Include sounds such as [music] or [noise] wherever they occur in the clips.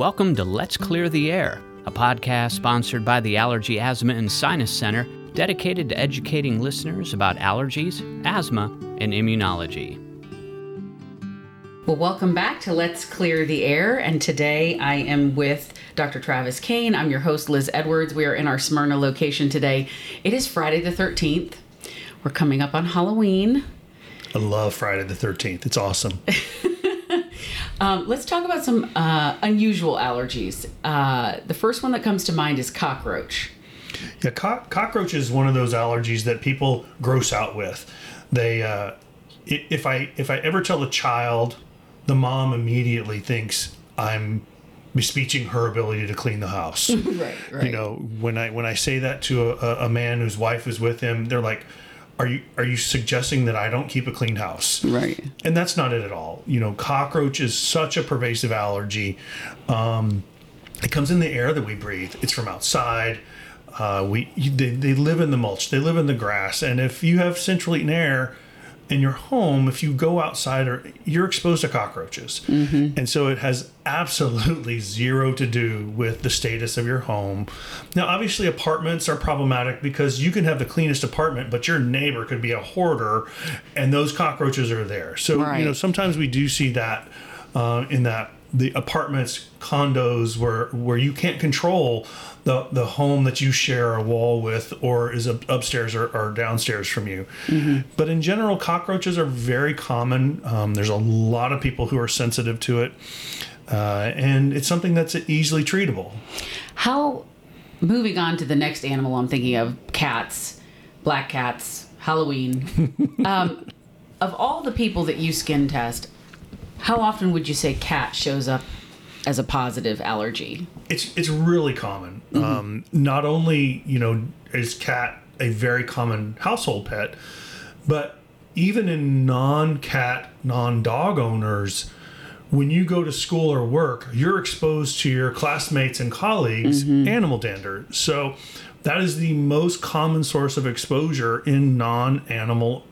Welcome to Let's Clear the Air, a podcast sponsored by the Allergy, Asthma, and Sinus Center, dedicated to educating listeners about allergies, asthma, and immunology. Well, welcome back to Let's Clear the Air. And today I am with Dr. Travis Cain. I'm your host, Liz Edwards. We are in our Smyrna location today. It is Friday the 13th. We're coming up on Halloween. I love Friday the 13th. It's awesome. [laughs] Um, let's talk about some uh, unusual allergies. Uh, the first one that comes to mind is cockroach. Yeah, co- cockroach is one of those allergies that people gross out with. They, uh, if I if I ever tell a child, the mom immediately thinks I'm bespeeching her ability to clean the house. Right, [laughs] right. You know, when I when I say that to a, a man whose wife is with him, they're like, "Are you are you suggesting that I don't keep a clean house?" Right. and that's not it at all. You know, cockroach is such a pervasive allergy. Um, it comes in the air that we breathe. It's from outside. Uh, we they, they live in the mulch. They live in the grass. And if you have central heat and air in your home, if you go outside, or you're exposed to cockroaches. And so it has absolutely zero to do with the status of your home. Now, obviously, apartments are problematic because you can have the cleanest apartment, but your neighbor could be a hoarder, and those cockroaches are there. So you know sometimes we do see that uh, in that the apartments, condos where where you can't control the the home that you share a wall with or is up, upstairs or, or downstairs from you. But in general, cockroaches are very common. Um, there's a lot of people who are sensitive to it, uh, and it's something that's easily treatable. How, moving on to the next animal I'm thinking of cats, black cats, Halloween. [laughs] um, of all the people that you skin test, how often would you say cat shows up as a positive allergy? It's it's really common. Um, not only you know is cat a very common household pet, but even in non-cat, non-dog owners, when you go to school or work, you're exposed to your classmates and colleagues animal dander. So that is the most common source of exposure in non-animal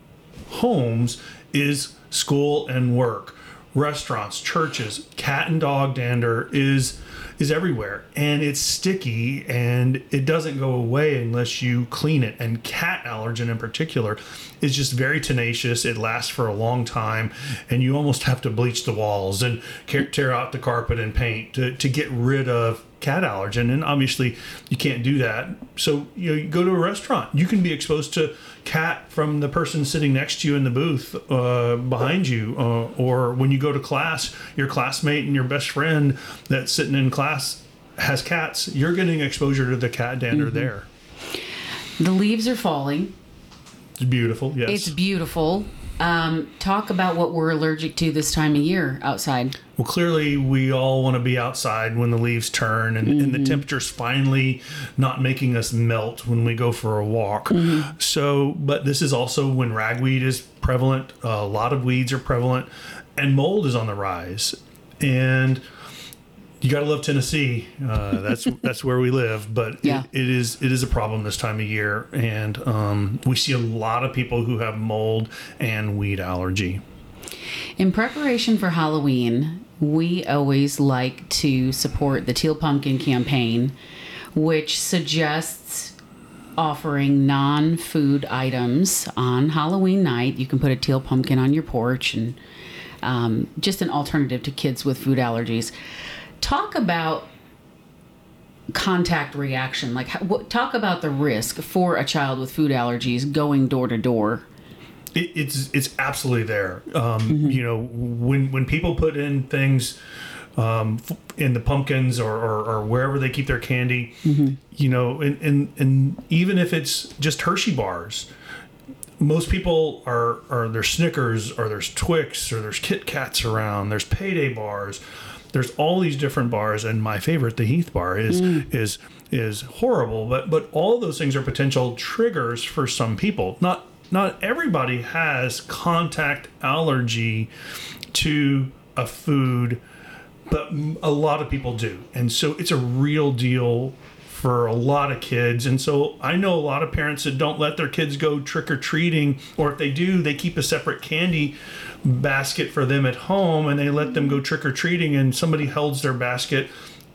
homes is school and work restaurants churches cat and dog dander is is everywhere. And it's sticky and it doesn't go away unless you clean it. And cat allergen in particular is just very tenacious. It lasts for a long time and you almost have to bleach the walls and tear out the carpet and paint to, to get rid of cat allergen and obviously you can't do that. So you know you go to a restaurant. You can be exposed to cat from the person sitting next to you in the booth uh, behind you uh, or when you go to class your classmate and your best friend that's sitting in class has cats you're getting exposure to the cat dander there. The leaves are falling. it's beautiful yes. It's beautiful. Um, talk about what we're allergic to this time of year outside. Well, clearly, we all want to be outside when the leaves turn and, and the temperature's finally not making us melt when we go for a walk. So, but this is also when ragweed is prevalent, a lot of weeds are prevalent, and mold is on the rise. And you got to love Tennessee. Uh, [laughs] that's that's where we live, but Yeah. it, it is it is a problem this time of year, and um, we see a lot of people who have mold and weed allergy. In preparation for Halloween, we always like to support the Teal Pumpkin campaign, which suggests offering non food items on Halloween night. You can put a teal pumpkin on your porch and um, just an alternative to kids with food allergies. Talk about contact reaction. Like, what, talk about the risk for a child with food allergies going door to door. It, it's it's absolutely there. Um, You know, when when people put in things um, in the pumpkins or, or, or wherever they keep their candy, you know, and, and and even if it's just Hershey bars, most people are are there's Snickers or there's Twix or there's Kit Kats around. There's payday bars. There's all these different bars, and my favorite, the Heath bar, is mm. is is horrible. But but all those things are potential triggers for some people. Not not everybody has contact allergy to a food, but a lot of people do, and so it's a real deal for a lot of kids. And so I know a lot of parents that don't let their kids go trick or treating, or if they do, they keep a separate candy basket for them at home and they let them go trick or treating, and somebody holds their basket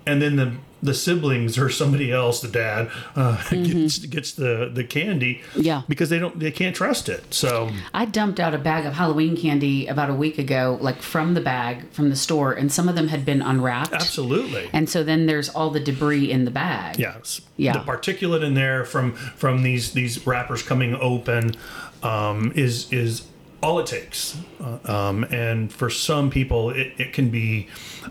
and then the the siblings or somebody else, the dad, uh, [laughs] gets gets the the candy. Mm-hmm. Yeah. because they don't they can't trust it. So I dumped out a bag of Halloween candy about a week ago, like from the bag from the store, and some of them had been unwrapped. absolutely. And so then there's all the debris in the bag. Yes. Yeah. The particulate in there from from these these wrappers coming open um, is is all it takes. Uh, um, and for some people, it, it can be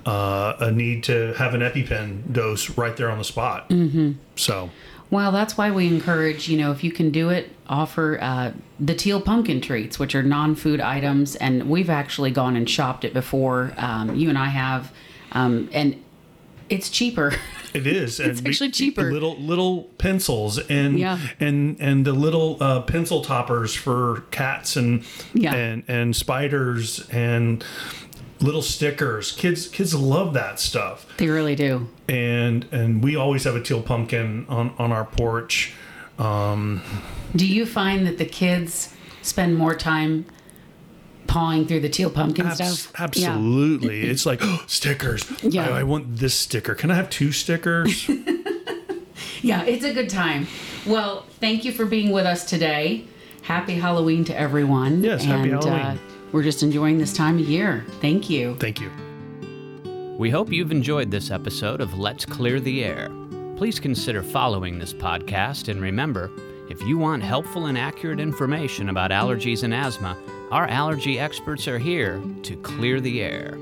uh, a need to have an EpiPen dose right there on the spot. Mm-hmm. So Well, that's why we encourage, you know, if you can do it, offer uh, the teal pumpkin treats, which are non food items. And we've actually gone and shopped it before. Um, you and I have. Um, and it's cheaper. it is. [laughs] and It's actually cheaper. Little little pencils and Yeah. and and the little uh, pencil toppers for cats and Yeah. and and spiders and little stickers. Kids kids love that stuff. they really do. and and we always have a teal pumpkin on on our porch. Um, Do you find that the kids spend more time pawing through the teal pumpkin abs- stuff? Yeah. absolutely, [laughs] it's like oh, [gasps] stickers. Yeah. I, I want this sticker. Can I have two stickers? [laughs] Yeah, it's a good time. Well, thank you for being with us today. Happy Halloween to everyone. Yes, happy and, Uh, Halloween. we're just enjoying this time of year. Thank you. Thank you. We hope you've enjoyed this episode of Let's Clear the Air. Please consider following this podcast and remember, if you want helpful and accurate information about allergies and asthma, our allergy experts are here to clear the air.